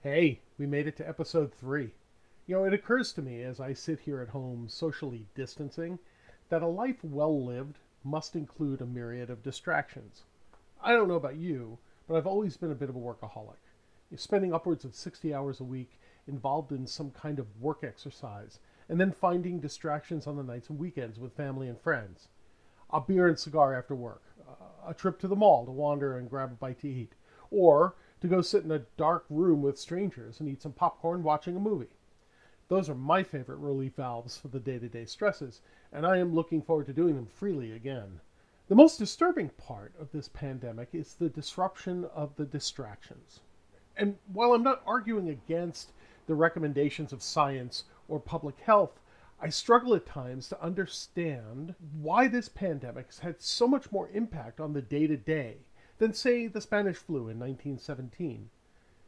Hey, we made it to episode three. You know, it occurs to me as I sit here at home socially distancing that a life well lived must include a myriad of distractions. I don't know about you, but I've always been a bit of a workaholic. You're spending upwards of 60 hours a week involved in some kind of work exercise, and then finding distractions on the nights and weekends with family and friends. A beer and cigar after work, a trip to the mall to wander and grab a bite to eat, or to go sit in a dark room with strangers and eat some popcorn watching a movie. Those are my favorite relief valves for the day to day stresses, and I am looking forward to doing them freely again. The most disturbing part of this pandemic is the disruption of the distractions. And while I'm not arguing against the recommendations of science or public health, I struggle at times to understand why this pandemic has had so much more impact on the day to day than, say, the Spanish flu in 1917.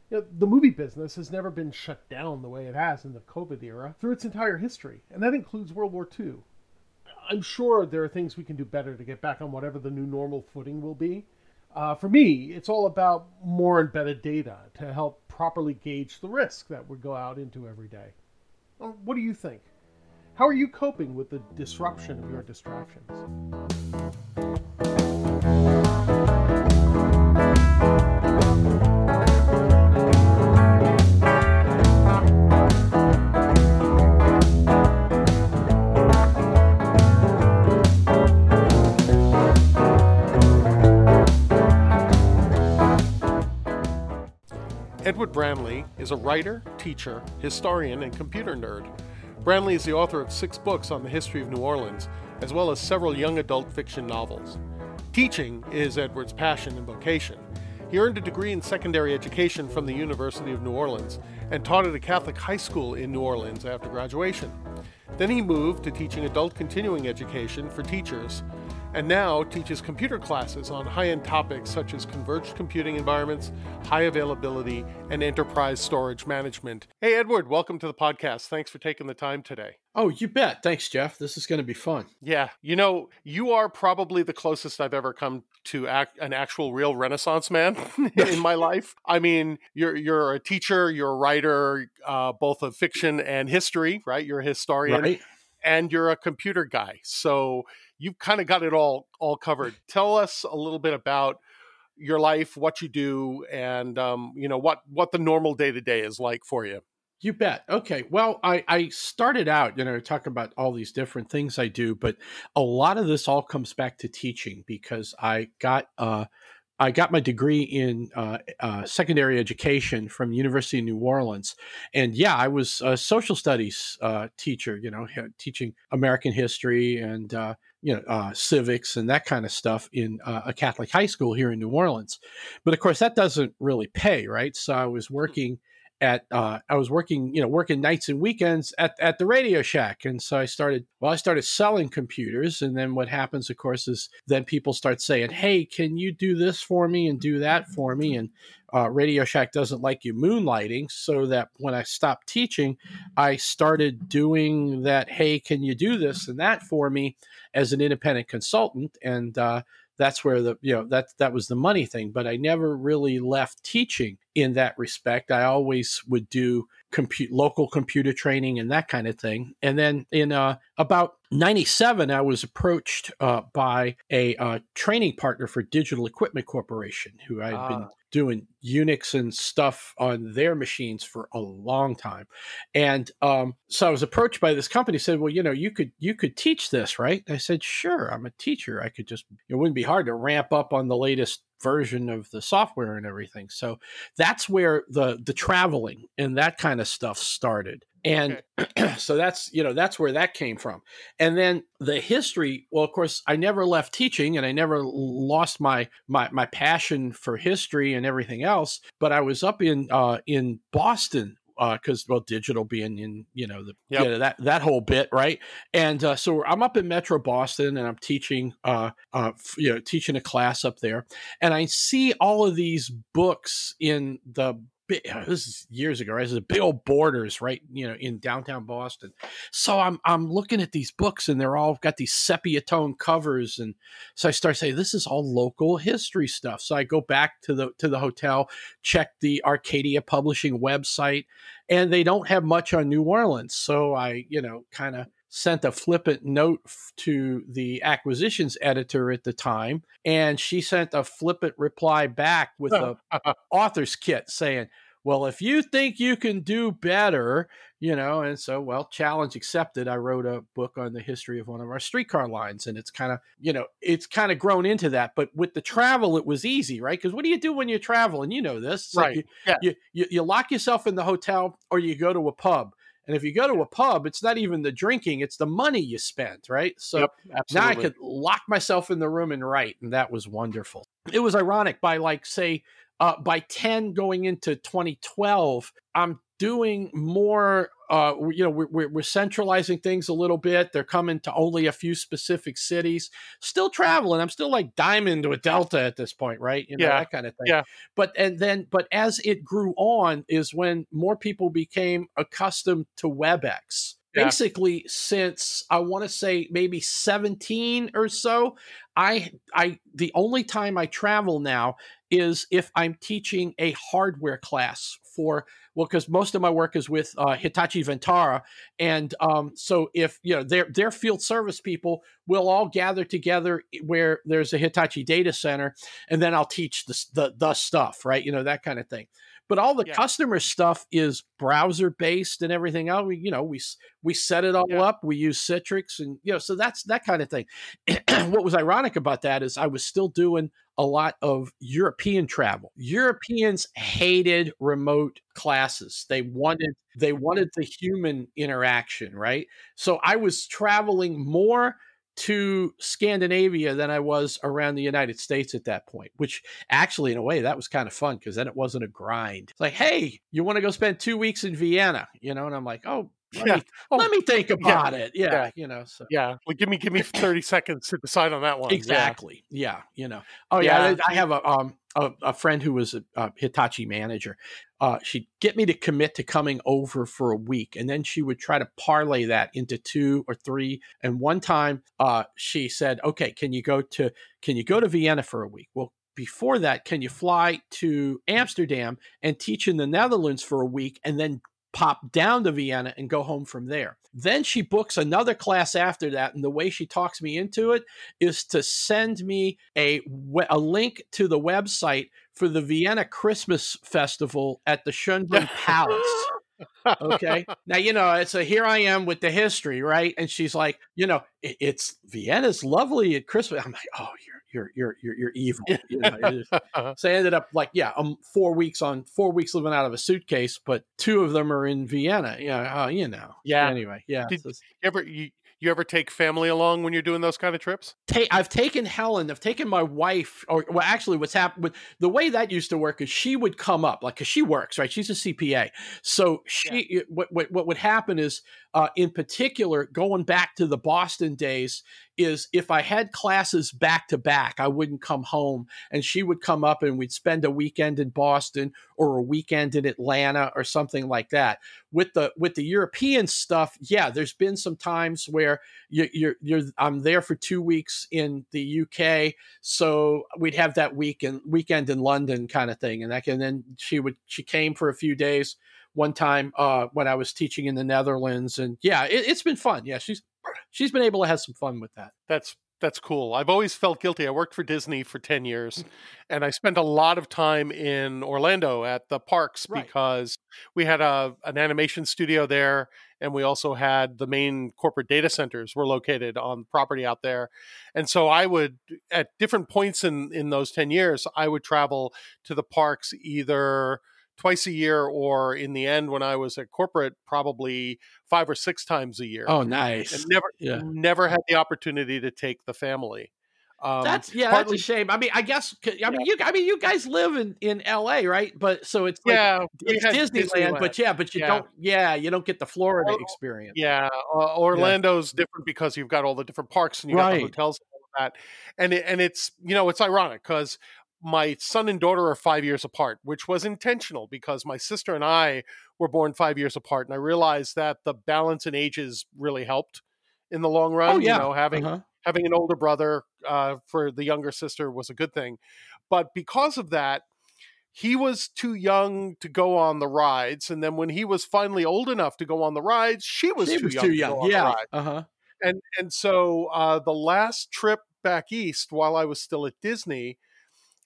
You know, the movie business has never been shut down the way it has in the COVID era through its entire history, and that includes World War II. I'm sure there are things we can do better to get back on whatever the new normal footing will be. Uh, for me, it's all about more and better data to help properly gauge the risk that we go out into every day. Well, what do you think? How are you coping with the disruption of your distractions? Edward Branley is a writer, teacher, historian, and computer nerd. Branley is the author of six books on the history of New Orleans, as well as several young adult fiction novels. Teaching is Edward's passion and vocation. He earned a degree in secondary education from the University of New Orleans and taught at a Catholic high school in New Orleans after graduation. Then he moved to teaching adult continuing education for teachers and now teaches computer classes on high end topics such as converged computing environments, high availability, and enterprise storage management. Hey, Edward, welcome to the podcast. Thanks for taking the time today. Oh, you bet. Thanks, Jeff. This is going to be fun. Yeah. You know, you are probably the closest I've ever come to act, an actual real renaissance man in my life. I mean, you're you're a teacher, you're a writer, uh, both of fiction and history, right? You're a historian. Right. And you're a computer guy. So you've kind of got it all all covered. Tell us a little bit about your life, what you do, and um, you know what what the normal day to day is like for you. You bet. Okay. Well, I, I started out, you know, talking about all these different things I do, but a lot of this all comes back to teaching because I got uh, I got my degree in uh, uh, secondary education from University of New Orleans, and yeah, I was a social studies uh, teacher. You know, teaching American history and uh, you know uh, civics and that kind of stuff in uh, a Catholic high school here in New Orleans. But of course, that doesn't really pay, right? So I was working at uh, I was working, you know, working nights and weekends at, at the Radio Shack, and so I started. Well, I started selling computers, and then what happens, of course, is then people start saying, "Hey, can you do this for me and do that for me?" And uh, Radio Shack doesn't like you moonlighting, so that when I stopped teaching, I started doing that. Hey, can you do this and that for me as an independent consultant? And uh, that's where the you know that that was the money thing but i never really left teaching in that respect i always would do compute local computer training and that kind of thing and then in uh, about 97 i was approached uh, by a uh, training partner for digital equipment corporation who i had been ah doing Unix and stuff on their machines for a long time. And um, so I was approached by this company, said, "Well, you know, you could you could teach this, right?" And I said, "Sure, I'm a teacher. I could just it wouldn't be hard to ramp up on the latest version of the software and everything." So that's where the the traveling and that kind of stuff started and okay. so that's you know that's where that came from and then the history well of course i never left teaching and i never lost my my my passion for history and everything else but i was up in uh in boston because uh, well, digital being in you know the yep. that that whole bit, right? And uh, so I'm up in Metro Boston, and I'm teaching, uh, uh, you know, teaching a class up there, and I see all of these books in the big, this is years ago, right? There's a big old borders right, you know, in downtown Boston. So I'm I'm looking at these books and they're all got these sepia tone covers, and so I start saying this is all local history stuff. So I go back to the to the hotel, check the Arcadia Publishing website, and they don't have much on New Orleans. So I, you know, kind of sent a flippant note to the acquisitions editor at the time and she sent a flippant reply back with a author's kit saying well if you think you can do better you know and so well challenge accepted. I wrote a book on the history of one of our streetcar lines and it's kind of you know it's kind of grown into that but with the travel it was easy right? Because what do you do when you travel and you know this. Right like you, yeah. you, you, you lock yourself in the hotel or you go to a pub. And if you go to a pub, it's not even the drinking, it's the money you spent, right? So yep, now I could lock myself in the room and write, and that was wonderful. It was ironic by like say uh, by 10 going into 2012, I'm doing more uh, you know we're, we're centralizing things a little bit. They're coming to only a few specific cities. Still traveling. I'm still like diamond with delta at this point right? You know Yeah. that kind of thing. Yeah. but and then but as it grew on is when more people became accustomed to webex Basically since i want to say maybe 17 or so i i the only time i travel now is if i'm teaching a hardware class for well because most of my work is with uh, hitachi Vantara and um, so if you know their their field service people will all gather together where there's a hitachi data center and then i'll teach the the, the stuff right? You know that kind of thing but all the Yeah. customer stuff is browser based and everything else. We you know we we set it all Yeah. up we use citrix and you know so that's that kind of thing. What was ironic about that is i was still doing a lot of european travel. Europeans hated remote classes. They wanted they wanted the human interaction right? So i was traveling more to Scandinavia than I was around the United States at that point, which actually, in a way, that was kind of fun because then it wasn't a grind. It's like, hey, you want to go spend two weeks in Vienna, you know? And I'm like, oh, let, Yeah. me, Oh, let me think about it. Yeah, Yeah. you know. So Yeah, well, give me give me thirty seconds to decide on that one. Exactly, yeah. you know. Oh yeah, Yeah. I I have a um a, a friend who was a, a Hitachi manager. Uh, she'd get me to commit to coming over for a week, and then she would try to parlay that into two or three. And one time, uh, she said, "Okay, can you go to can you go to Vienna for a week?" Well, before that, can you fly to Amsterdam and teach in the Netherlands for a week, and then pop down to Vienna and go home from there? Then she books another class after that, and the way she talks me into it is to send me a a link to the website for the Vienna Christmas Festival at the Schönbrunn Palace. Okay. now, you know, it's a here I am with the history, right? And she's like, you know, "It- it's Vienna's lovely at Christmas. I'm like, oh, you're you're you're you're, you're evil. You know, so I ended up like, yeah, um, four weeks on four weeks living out of a suitcase, but two of them are in Vienna. Yeah, uh, you know. Yeah. Anyway, yeah. Did- so You ever you, you ever take family along when you're doing those kind of trips? ta- I've taken Helen. I've taken my wife. Or well, actually, what's happened with the way that used to work is she would come up, like, cause she works, right? She's a CPA, so she. What, what what would happen is, uh, in particular, going back to the Boston days, is if I had classes back to back, I wouldn't come home, and she would come up, and we'd spend a weekend in Boston or a weekend in Atlanta or something like that. With the with the European stuff, yeah, there's been some times where you, you're you're I'm there for two weeks in the UK, so we'd have that week and weekend in London kind of thing, and that and then she would she came for a few days one time uh, when I was teaching in the Netherlands, and yeah, it, it's been fun. Yeah, she's she's been able to have some fun with that. That's that's cool. I've always felt guilty. I worked for Disney for 10 years mm-hmm. and I spent a lot of time in Orlando at the parks Right. because we had a an animation studio there and we also had the main corporate data centers were located on property out there. And so I would at different points in in those 10 years, I would travel to the parks either twice a year or in the end when I was at corporate probably 5 or 6 times a year. Oh, nice. and never Yeah. never had the opportunity to take the family. Um, That's yeah, partly- that's a shame. I mean, I guess I mean you. I mean, you guys live in in L.A., right? But so it's like, yeah, it's had Disneyland, but yeah, but you Yeah. don't. Yeah, you don't get the Florida Oh, experience. yeah, uh, Orlando's different because you've got all the different parks and you got the hotels and all of that, and it, and it's you know it's ironic because my son and daughter are five years apart, which was intentional because my sister and I were born five years apart, and I realized that the balance in ages really helped in the long run. Oh, yeah. You know, having Uh-huh. having an older brother uh, for the younger sister was a good thing, but because of that, he was too young to go on the rides, and then when he was finally old enough to go on the rides, she was, She too, was young too to young. on Yeah. Uh huh. and and so uh, the last trip back east while I was still at Disney,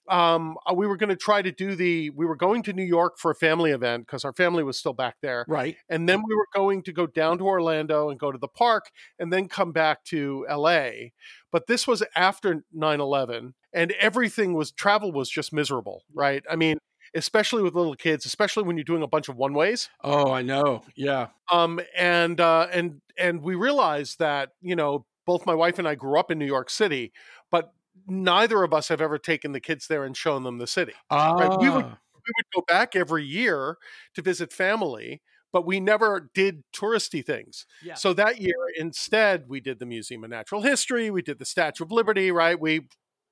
um, uh, we were going to try to do the. We were going to New York for a family event because our family was still back there, Right. and then we were going to go down to Orlando and go to the park, and then come back to L.A. But this was after 9-11, and everything was travel was just miserable, right? I mean. Especially with little kids, especially when you're doing a bunch of one ways, Oh, I know. Yeah. um and uh and and we realized that you know both my wife and i grew up in new york city but neither of us have ever taken the kids there and shown them the city Ah. we would- we would go back every year to visit family but we never did touristy things Yeah. so that year instead we did the museum of natural history we did the statue of liberty right we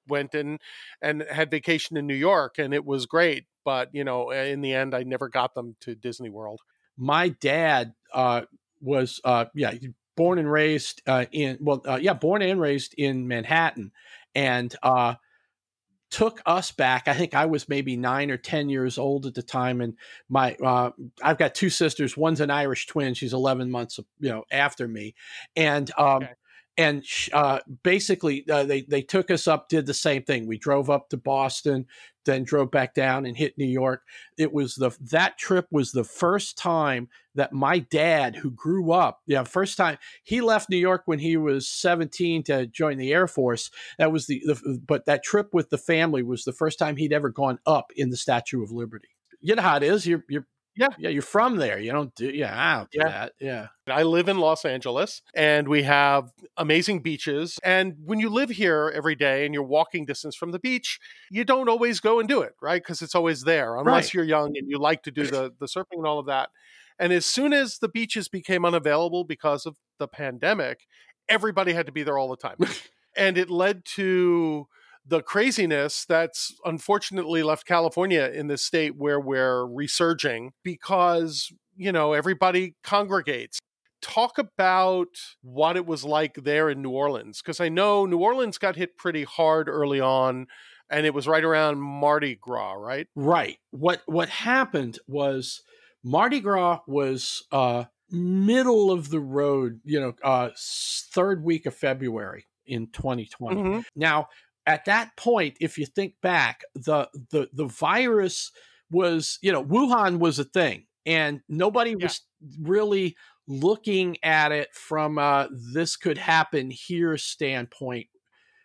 went and and had vacation in new york and it was great but you know in the end i never got them to disney world my dad uh, was uh, yeah born and raised uh, in well uh, yeah born and raised in Manhattan and uh, took us back I think I was maybe 9 or 10 years old at the time and my uh, I've got two sisters one's an Irish twin she's 11 months you know after me and um, Okay. And uh, basically uh, they they took us up did the same thing. We drove up to Boston then drove back down and hit New York. It was the that trip was the first time that my dad who grew up yeah first time he left new york when he was 17 to join the air force. That was the, the but that trip with the family was the first time he'd ever gone up in the statue of liberty. You know how it is. You're you're Yeah. yeah you're from there you don't do yeah don't do Yeah. that yeah I live in Los Angeles and we have amazing beaches. And when you live here every day and you're walking distance from the beach, you don't always go and do it, right? Because it's always there, unless Right. you're young and you like to do the, the surfing and all of that. And as soon as the beaches became unavailable because of the pandemic, everybody had to be there all the time. and it led to the craziness that's unfortunately left California in this state where we're resurging because, you know, everybody congregates talk about what it was like there in New Orleans because I know New Orleans got hit pretty hard early on and it was right around Mardi Gras, right? Right. What what happened was Mardi Gras was uh middle of the road, you know, uh third week of February in 2020. Mhm. Now, at that point, if you think back, the the the virus was, you know, Wuhan was a thing and nobody Yeah. was really looking at it from uh this could happen here standpoint.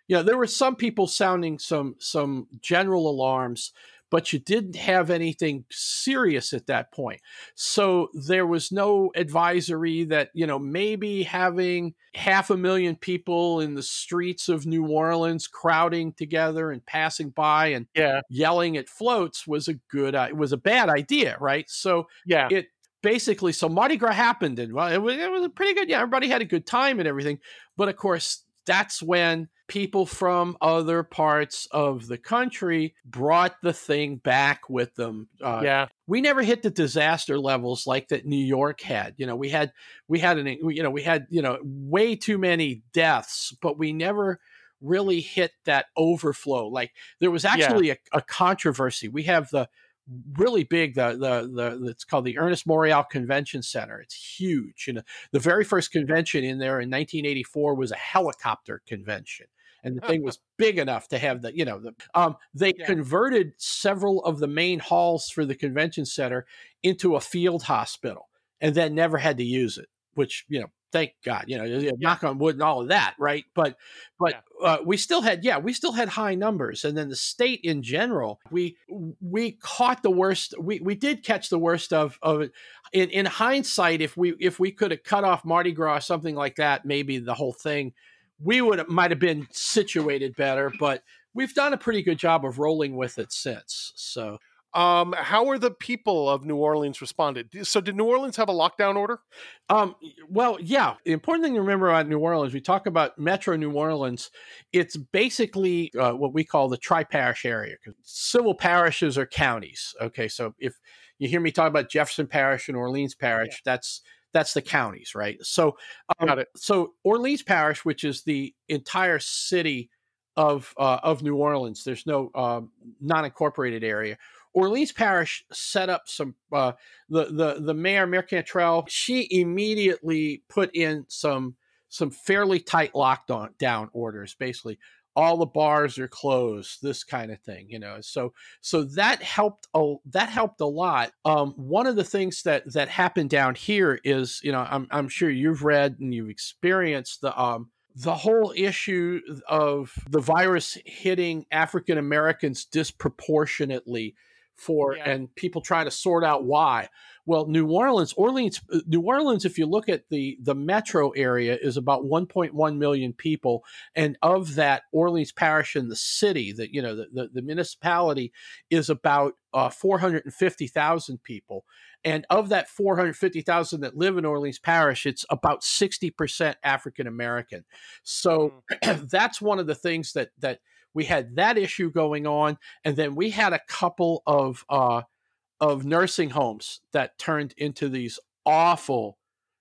You know, there were some people sounding some some general alarms, but you didn't have anything serious at that point. So there was no advisory that, you know, maybe having half a million people in the streets of New Orleans crowding together and passing by and Yeah. yelling at floats was a good uh, it was a bad idea, right? So Yeah. it basically so Mardi Gras happened and well it was, it was a pretty good yeah everybody had a good time and everything but of course that's when people from other parts of the country brought the thing back with them uh, yeah. we never hit the disaster levels like that New York had. You know, we had we had an you know we had you know way too many deaths, but we never really hit that overflow. Like there was actually a, a controversy. We have the really big the, the the it's called the Ernest Morial Convention Center. It's huge. You know, the very first convention in there in 1984 was a helicopter convention and the thing was big enough to have the you know the um they Yeah. converted several of the main halls for the convention center into a field hospital and then never had to use it which you know thank god you know yeah. knock on wood and all of that right but but uh, we still had yeah we still had high numbers and then the state in general we we caught the worst we we did catch the worst of of it in in hindsight if we if we could have cut off mardi gras or something like that maybe the whole thing we would might have been situated better, but we've done a pretty good job of rolling with it since. So Um, how are the people of New Orleans responded? So, did New Orleans have a lockdown order? Um, well, yeah. The important thing to remember about New Orleans, we talk about Metro New Orleans. It's basically uh, what we call the tri-parish area. Civil parishes are counties. Okay, so if you hear me talk about Jefferson Parish and Orleans Parish, yeah. that's that's the counties, right? So, um, Got it. so Orleans Parish, which is the entire city of uh, of New Orleans, there's no um, non-incorporated area. Orleans Parish set up some uh, the the the mayor Mayor Cantrell. She immediately put in some some fairly tight lockdown down orders. Basically, all the bars are closed. This kind of thing, you know. So so that helped a that helped a lot. Um, one of the things that that happened down here is, you know, I'm I'm sure you've read and you've experienced the um the whole issue of the virus hitting African Americans disproportionately for yeah. and people try to sort out why well new orleans orleans uh, new orleans if you look at the the metro area is about 1.1 million people and of that orleans parish and the city that you know the, the, the municipality is about uh, 450000 people and of that 450,000 that live in Orleans Parish, it's about 60% African American. So mm. that's one of the things that that we had that issue going on, and then we had a couple of uh, of nursing homes that turned into these awful,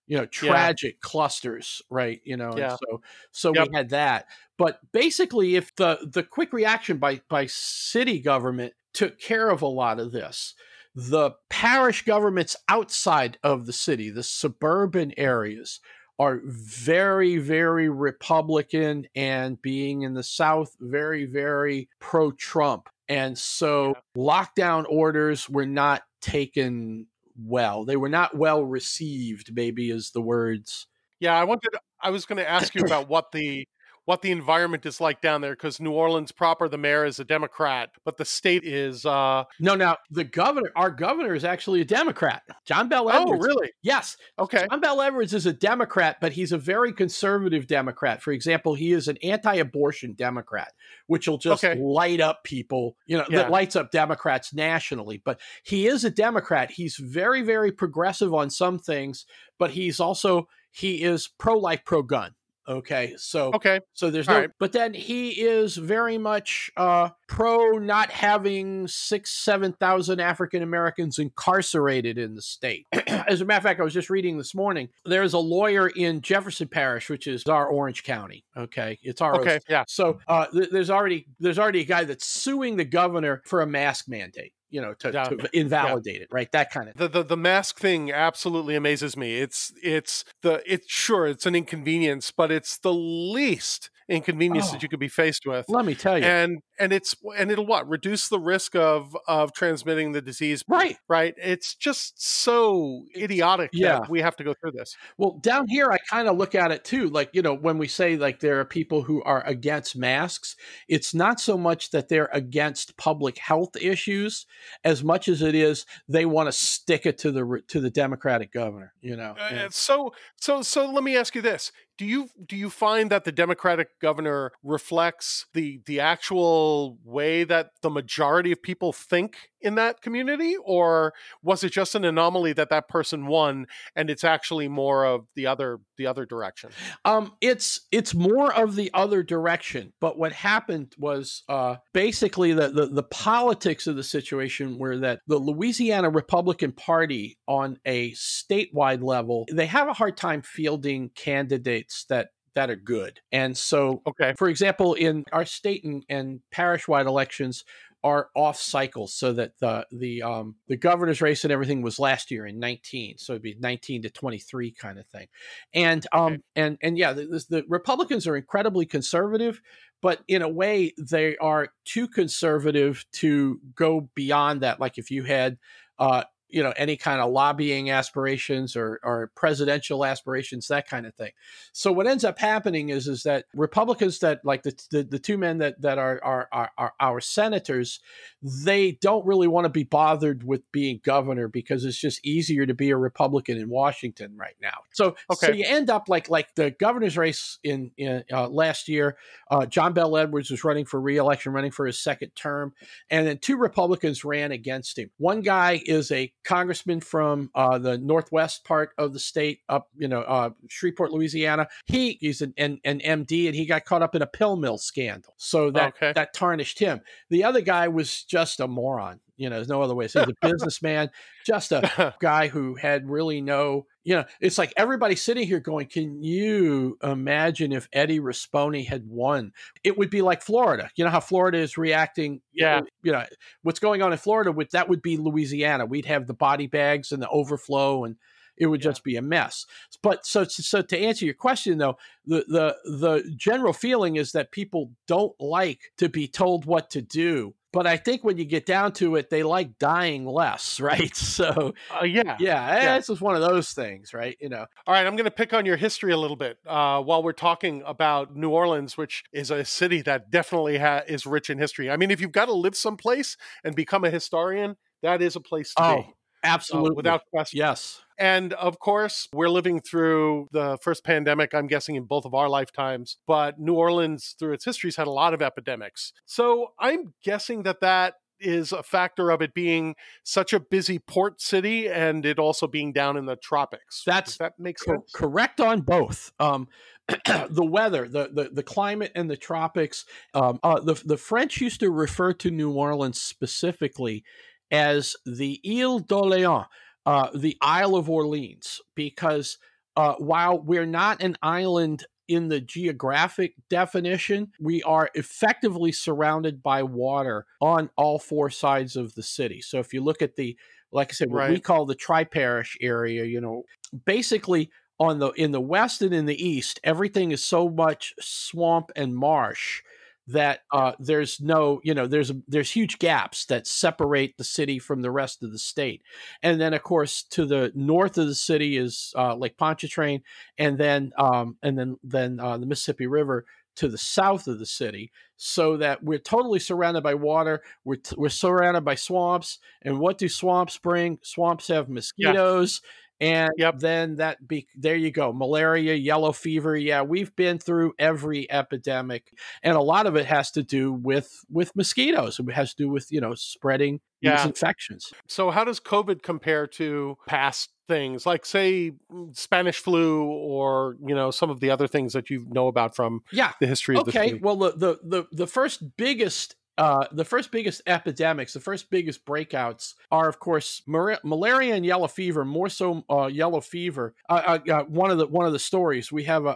you know, tragic yeah. clusters, right? You know, yeah. so so yep. we had that. But basically, if the the quick reaction by by city government took care of a lot of this, the parish governments outside of the city, the suburban areas, are very, very Republican and being in the South, very, very pro Trump. And so yeah. lockdown orders were not taken well. They were not well received, maybe is the words. Yeah, I wanted I was going to ask you about what the what the environment is like down there because New Orleans proper, the mayor is a Democrat, but the state is uh no. Now the governor, our governor, is actually a Democrat. John Bel oh, Edwards. Oh, really? Yes. Okay. John Bel Edwards is a Democrat, but he's a very conservative Democrat. For example, he is an anti-abortion Democrat, which will just okay. light up people. You know, yeah. that lights up Democrats nationally. But he is a Democrat. He's very, very progressive on some things, but he's also he is pro-life, pro-gun. Okay, so okay, so there's no, right. but then he is very much uh, pro not having six, seven thousand African Americans incarcerated in the state. As a matter of fact, I was just reading this morning. There's a lawyer in Jefferson Parish, which is our Orange County. Okay, it's our okay, yeah. So uh, th- there's already there's already a guy that's suing the governor for a mask mandate you know to, yeah. to invalidate yeah. it right? That kind of the, the the mask thing absolutely amazes me. It's it's the it's sure it's an inconvenience but it's the least inconvenience oh, that you could be faced with. Let me tell you. And and it's and it'll what reduce the risk of of transmitting the disease right. right? It's just so idiotic yeah. we have to go through this. Well down here i kind of look at it too like you know when we say like there are people who are against masks it's not so much that they're against public health issues as much as it is they want to stick it to the to the democratic governor you know uh, so so so let me ask you this do you do you find that the democratic governor reflects the the actual way that the majority of people think in that community or was it just an anomaly that that person won and it's actually more of the other the other direction um it's it's more of the other direction but what happened was uh basically the the, the politics of the situation were that the louisiana republican party on a statewide level they have a hard time fielding candidates that that are good. And so, okay. for example, in our state and, and parish wide elections are off cycles, so that the the um, the governor's race and everything was last year in 19, so it'd be 19 to 23 kind of thing. And um okay. and and yeah, the, the Republicans are incredibly conservative, but in a way they are too conservative to go beyond that. Like if you had uh, you know any kind of lobbying aspirations or, or presidential aspirations that kind of thing. So what ends up happening is is that republicans that like the the, the two men that that are, are are are our senators they don't really want to be bothered with being governor because it's just easier to be a republican in washington right now. So okay. so you end up like like the governor's race in in uh, last year uh, john bel edwards was running for reelection running for his second term and then two republicans ran against him. One guy is a congressman from uh, the northwest part of the state, up you know uh, Shreveport, Louisiana. He he's an, an, an, MD, and he got caught up in a pill mill scandal, so that okay. that tarnished him. The other guy was just a moron. You know, there's no other way say. He's a businessman, just a guy who had really no you know, it's like everybody sitting here going, can you imagine if Eddie Rispone had won? It would be like Florida. You know how Florida is reacting. Yeah. You know, what's going on in Florida, with that would be Louisiana. We'd have the body bags and the overflow and it would yeah. just be a mess. But so so to answer your question though, the the the general feeling is that people don't like to be told what to do but I think when you get down to it, they like dying less, right? So, uh, yeah, yeah, yeah, it's just one of those things, right? You know. All right, I'm going to pick on your history a little bit uh, while we're talking about New Orleans, which is a city that definitely ha- is rich in history. I mean, if you've got to live someplace and become a historian, that is a place to oh, be. Absolutely. Uh, without question. Yes. And of course, we're living through the first pandemic, I'm guessing, in both of our lifetimes. But New Orleans, through its history, has had a lot of epidemics. So I'm guessing that that is a factor of it being such a busy port city and it also being down in the tropics. That's Does that makes co- sense. Correct on both. Um, the weather, the, the the climate, and the tropics. Um, uh, the the French used to refer to New Orleans specifically as the Ile d'Orléans, uh, the Isle of Orleans, because uh, while we're not an island in the geographic definition, we are effectively surrounded by water on all four sides of the city. So if you look at the, like I said, what right. we call the tri parish area, you know, basically on the in the west and in the east, everything is so much swamp and marsh that uh, there's no, you know, there's there's huge gaps that separate the city from the rest of the state, and then of course to the north of the city is uh, Lake Pontchartrain, and then um, and then then uh, the Mississippi River to the south of the city, so that we're totally surrounded by water. We're t- we're surrounded by swamps, and what do swamps bring? Swamps have mosquitoes. Yeah and yep. then that be there you go malaria yellow fever yeah we've been through every epidemic and a lot of it has to do with with mosquitoes it has to do with you know spreading yeah. these infections so how does covid compare to past things like say mm, spanish flu or you know some of the other things that you know about from yeah the history of the okay well the, the the the first biggest uh, the first biggest epidemics, the first biggest breakouts are, of course, mar- malaria and yellow fever. More so, uh, yellow fever. Uh, uh, uh one of the one of the stories we have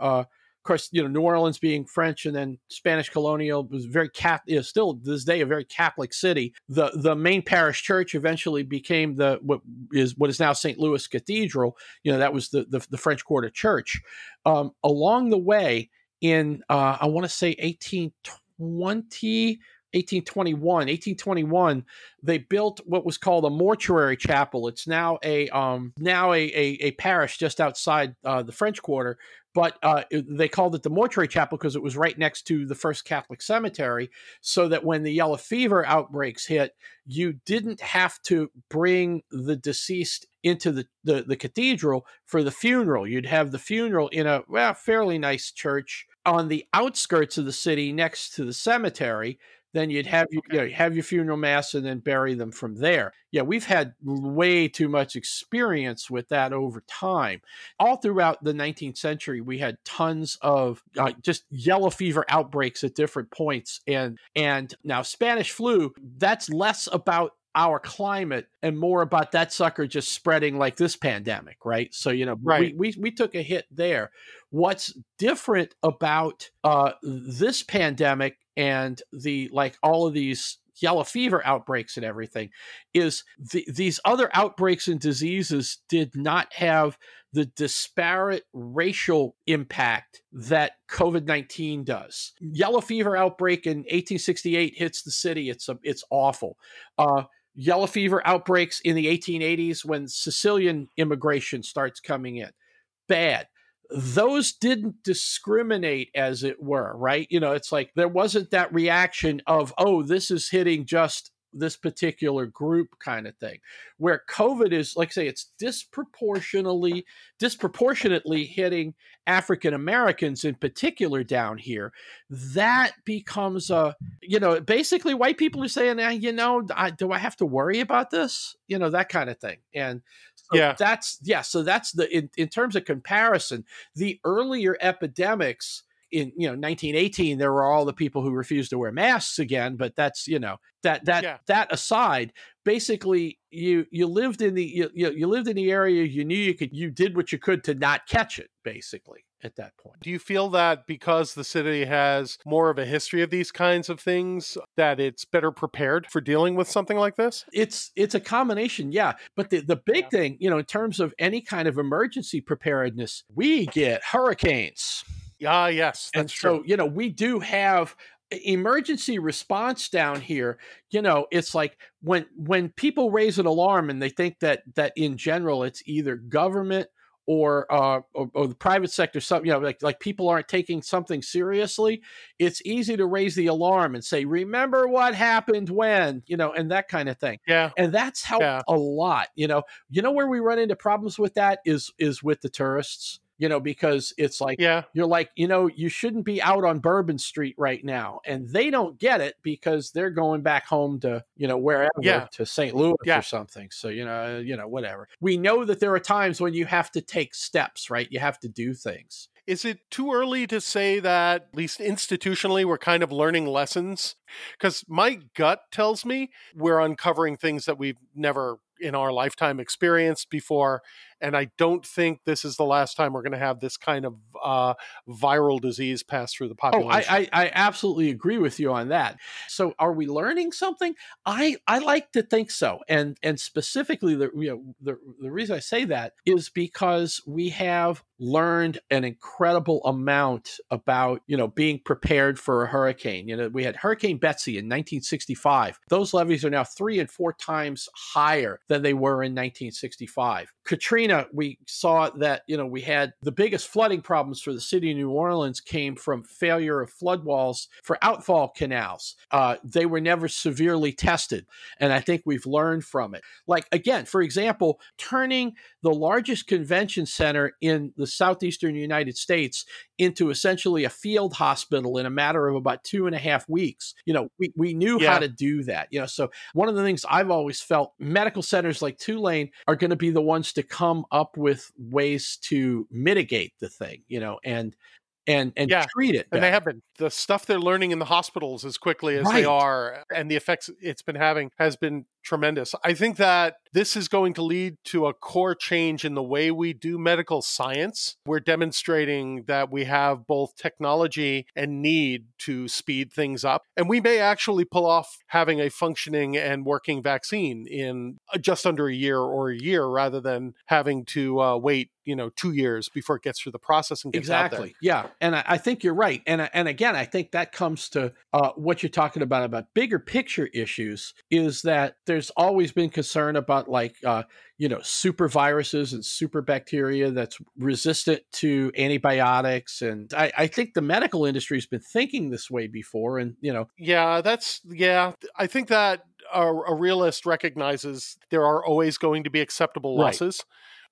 of course, you know, New Orleans being French and then Spanish colonial was very cat is still to this day a very Catholic city. The the main parish church eventually became the what is what is now St. Louis Cathedral. You know, that was the the, the French Quarter Church. Um, along the way, in uh, I want to say 1820 1821 1821 they built what was called a mortuary chapel. It's now a um now a a, a parish just outside uh, the french quarter but uh, they called it the mortuary chapel because it was right next to the first catholic cemetery so that when the yellow fever outbreaks hit you didn't have to bring the deceased into the, the, the cathedral for the funeral. You'd have the funeral in a well, fairly nice church on the outskirts of the city next to the cemetery then you'd have you, okay. you know, have your funeral mass and then bury them from there. Yeah, we've had way too much experience with that over time. All throughout the 19th century, we had tons of uh, just yellow fever outbreaks at different points, and and now Spanish flu. That's less about our climate and more about that sucker just spreading like this pandemic, right? So, you know, right. we, we, we took a hit there. What's different about uh, this pandemic and the like all of these yellow fever outbreaks and everything is the, these other outbreaks and diseases did not have the disparate racial impact that COVID-19 does. Yellow fever outbreak in 1868 hits the city. It's a, it's awful. Uh, yellow fever outbreaks in the 1880s when Sicilian immigration starts coming in. Bad. Those didn't discriminate, as it were, right? You know, it's like there wasn't that reaction of, oh, this is hitting just this particular group kind of thing. Where covid is like say it's disproportionately disproportionately hitting african americans in particular down here. That becomes a you know basically white people are saying eh, you know I, do i have to worry about this? You know that kind of thing. And so yeah that's yeah so that's the in, in terms of comparison the earlier epidemics in you know 1918 there were all the people who refused to wear masks again but that's you know that that Yeah. that aside basically you you lived in the you, you you lived in the area you knew you could you did what you could to not catch it basically at that point Do you feel that because the city has more of a history of these kinds of things, that it's better prepared for dealing with something like this? it's it's a combination yeah but the the big Yeah. thing you know in terms of any kind of emergency preparedness we get hurricanes Ah, yes, that's and true. so you know we do have emergency response down here you know it's like when when people raise an alarm and they think that that in general it's either government or uh or, or the private sector something you know like like people aren't taking something seriously it's easy to raise the alarm and say remember what happened when you know and that kind of thing. Yeah, and that's helped Yeah. a lot you know. You know where we run into problems with that is is with the tourists you know because it's like yeah, you're like, you know, you shouldn't be out on Bourbon Street right now. And they don't get it because they're going back home to, you know, wherever Yeah. to St. Louis Yeah. or something. So, you know, you know, whatever. We know that there are times when you have to take steps, right? You have to do things. Is it too early to say that, at least institutionally, we're kind of learning lessons? Because my gut tells me we're uncovering things that we've never in our lifetime experienced before. And I don't think this is the last time we're going to have this kind of uh, viral disease pass through the Oh, population. I, I, I absolutely agree with you on that. So, are we learning something? I, I like to think so, and and specifically, the you know the the reason I say that is because we have learned an incredible amount about you know being prepared for a hurricane. You know, we had Hurricane Betsy in 1965. Those levees are now three and four times higher than they were in 1965. Katrina, we saw that you know we had the biggest flooding problems for the city of New Orleans came from failure of flood walls for outfall canals. Uh, they were never severely tested, and I think we've learned from it. Like again, for example, turning the largest convention center in the southeastern United States into essentially a field hospital in a matter of about two and a half weeks. You know, we, we knew Yeah. how to do that. You know, so one of the things I've always felt medical centers like Tulane are going to be the ones to come up with ways to mitigate the thing, you know, and and and Yeah, treat it. and they have been the stuff they're learning in the hospitals as quickly as Right. they are and the effects it's been having has been tremendous. I think that this is going to lead to a core change in the way we do medical science. We're demonstrating that we have both technology and need to speed things up and we may actually pull off having a functioning and working vaccine in uh, just under a year or a year rather than having to uh, wait you know two years before it gets through the process and gets out there. exactly. Yeah and I, I think you're right and and again i think that comes to uh, what you're talking about about bigger picture issues is that there's always been concern about like uh, you know super viruses and super bacteria that's resistant to antibiotics and I, I think the medical industry has been thinking this way before and you know Yeah, that's yeah. I think that a, a realist recognizes there are always going to be acceptable Right. losses,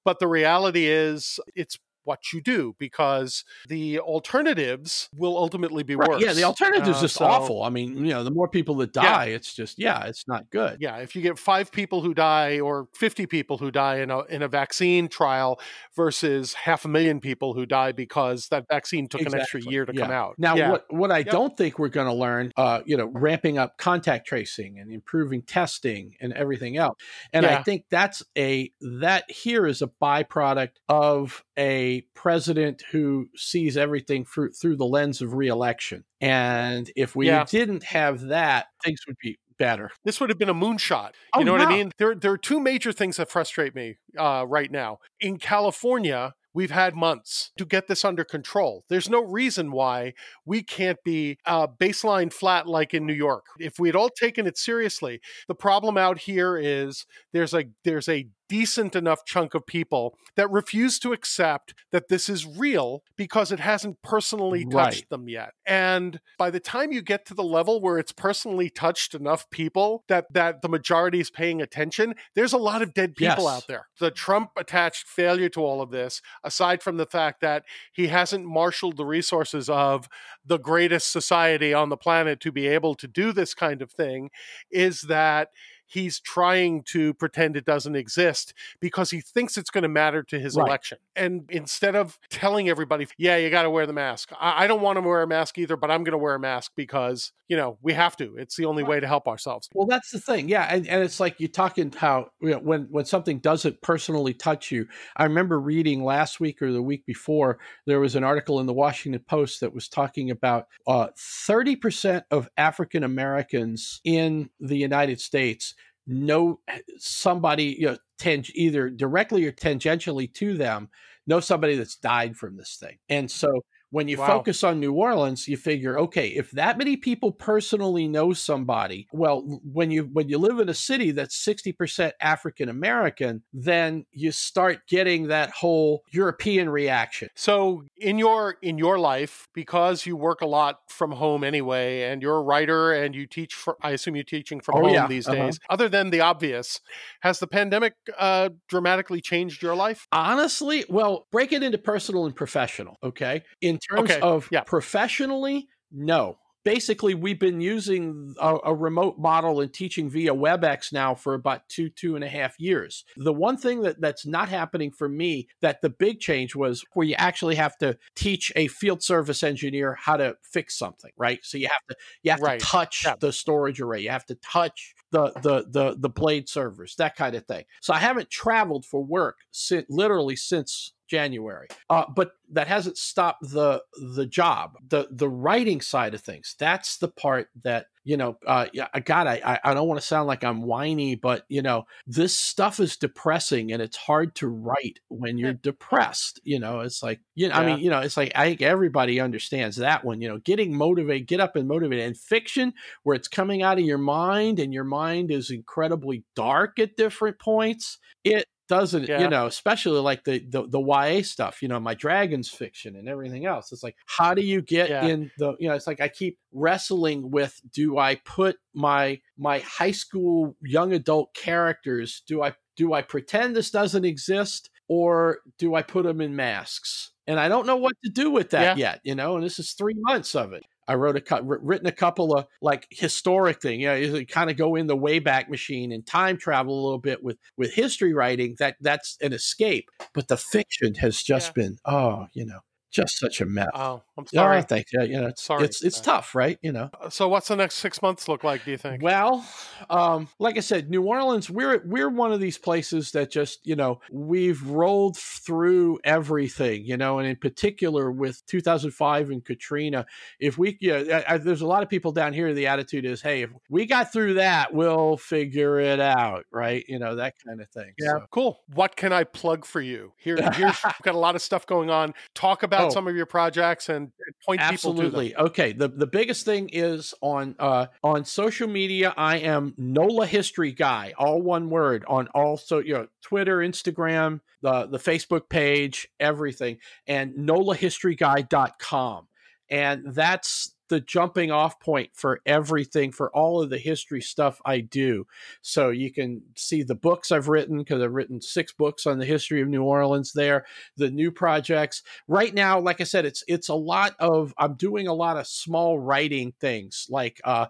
but the reality is it's what you do because the alternatives will ultimately be right, worse. yeah the alternative is Uh, just so- awful i mean you know the more people that Yeah. die it's just yeah it's not good Yeah, if you get five people who die or fifty people who die in a in a vaccine trial versus half a million people who die because that vaccine took an extra year to come out. Now, yeah. what what I Yep. don't think we're going to learn, uh, you know, ramping up contact tracing and improving testing and everything else, and I think that's a that here is a byproduct of a president who sees everything through through the lens of reelection. And if we Yeah. didn't have that, things would be better. this would have been a moonshot. You Oh, know what I mean? There, there are two major things that frustrate me uh, right now. In California, We've had months to get this under control. There's no reason why we can't be uh, baseline flat like in New York. If we had all taken it seriously, the problem out here is there's a there's a decent enough chunk of people that refuse to accept that this is real because it hasn't personally touched right. them yet. And by the time you get to the level where it's personally touched enough people that that the majority is paying attention, there's a lot of dead people yes. out there. The Trump attached failure to all of this, aside from the fact that he hasn't marshaled the resources of the greatest society on the planet to be able to do this kind of thing, is that he's trying to pretend it doesn't exist because he thinks it's going to matter to his right. election. And instead of telling everybody, yeah, you got to wear the mask, I, I don't want to wear a mask either, but I'm going to wear a mask because, you know, we have to. It's the only right. way to help ourselves. Well, that's the thing. Yeah. And, and it's like you're talking how you know, when, when something doesn't personally touch you. I remember reading last week or the week before, there was an article in the Washington Post that was talking about uh, 30% of African Americans in the United States know somebody you know tang- either directly or tangentially to them know somebody that's died from this thing. And so when you wow. focus on New Orleans, you figure, okay, if that many people personally know somebody, well, when you when you live in a city that's 60% African American, then you start getting that whole European reaction. So in your in your life, because you work a lot from home anyway, and you're a writer and you teach for, I assume you're teaching from oh, home yeah. these uh-huh. days. Other than the obvious, has the pandemic uh, dramatically changed your life? Honestly, well, break it into personal and professional. Okay, in terms okay. of yeah. professionally, no. Basically, we've been using a, a, remote model and teaching via WebEx now for about two, two and a half years. The one thing that, that's not happening for me, that the big change was where you actually have to teach a field service engineer how to fix something, right? So you have to you have right. to touch yeah. the storage array, you have to touch the the the the blade servers, that kind of thing. So I haven't traveled for work since literally since January. Uh, but that hasn't stopped the the job, the the writing side of things. That's the part that you know. Uh, yeah, God, I I don't want to sound like I'm whiny, but you know, this stuff is depressing, and it's hard to write when you're depressed. You know, it's like you know, yeah. I mean, you know, it's like I think everybody understands that one. You know, getting motivated, get up and motivated, and fiction where it's coming out of your mind, and your mind is incredibly dark at different points. It doesn't yeah. you know especially like the, the the ya stuff you know my dragons fiction and everything else it's like how do you get yeah. in the you know it's like i keep wrestling with do i put my my high school young adult characters do i do i pretend this doesn't exist or do i put them in masks and i don't know what to do with that yeah. yet you know and this is three months of it I wrote a written a couple of like historic thing. You know, you kind of go in the wayback machine and time travel a little bit with with history writing. That that's an escape. But the fiction has just yeah. been oh, you know, just such a mess. Oh, I'm sorry. Thank you. You know, it's, sorry. It's it's tough, right? You know. Uh, so, what's the next six months look like? Do you think? Well, um, like I said, New Orleans, we're we're one of these places that just you know we've rolled through everything, you know, and in particular with 2005 and Katrina, if we, yeah, you know, I, I, there's a lot of people down here. The attitude is, hey, if we got through that, we'll figure it out, right? You know, that kind of thing. Yeah, so. cool. What can I plug for you? Here, here's got a lot of stuff going on. Talk about oh. some of your projects and point absolutely. Okay. The the biggest thing is on uh on social media. I am NOLA History Guy, all one word on also you know Twitter, Instagram, the the Facebook page, everything, and NOLAHistoryGuy.com. And that's the jumping off point for everything for all of the history stuff I do. So you can see the books I've written because I've written six books on the history of New Orleans there, the new projects. Right now, like I said, it's it's a lot of I'm doing a lot of small writing things like uh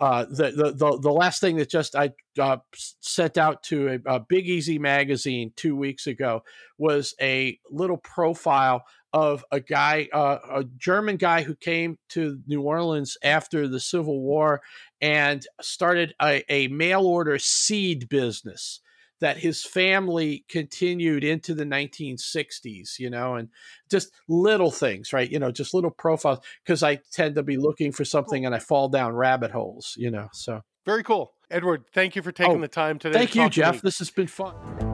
uh, the, the, the the last thing that just I uh, sent out to a, a, Big Easy magazine two weeks ago was a little profile of a guy, uh, a German guy who came to New Orleans after the Civil War and started a, a mail order seed business that his family continued into the 1960s, you know, and just little things, right? You know, just little profiles because I tend to be looking for something and I fall down rabbit holes, you know. So very cool. Edward, thank you for taking oh, the time today. Thank you, Jeff. This has been fun.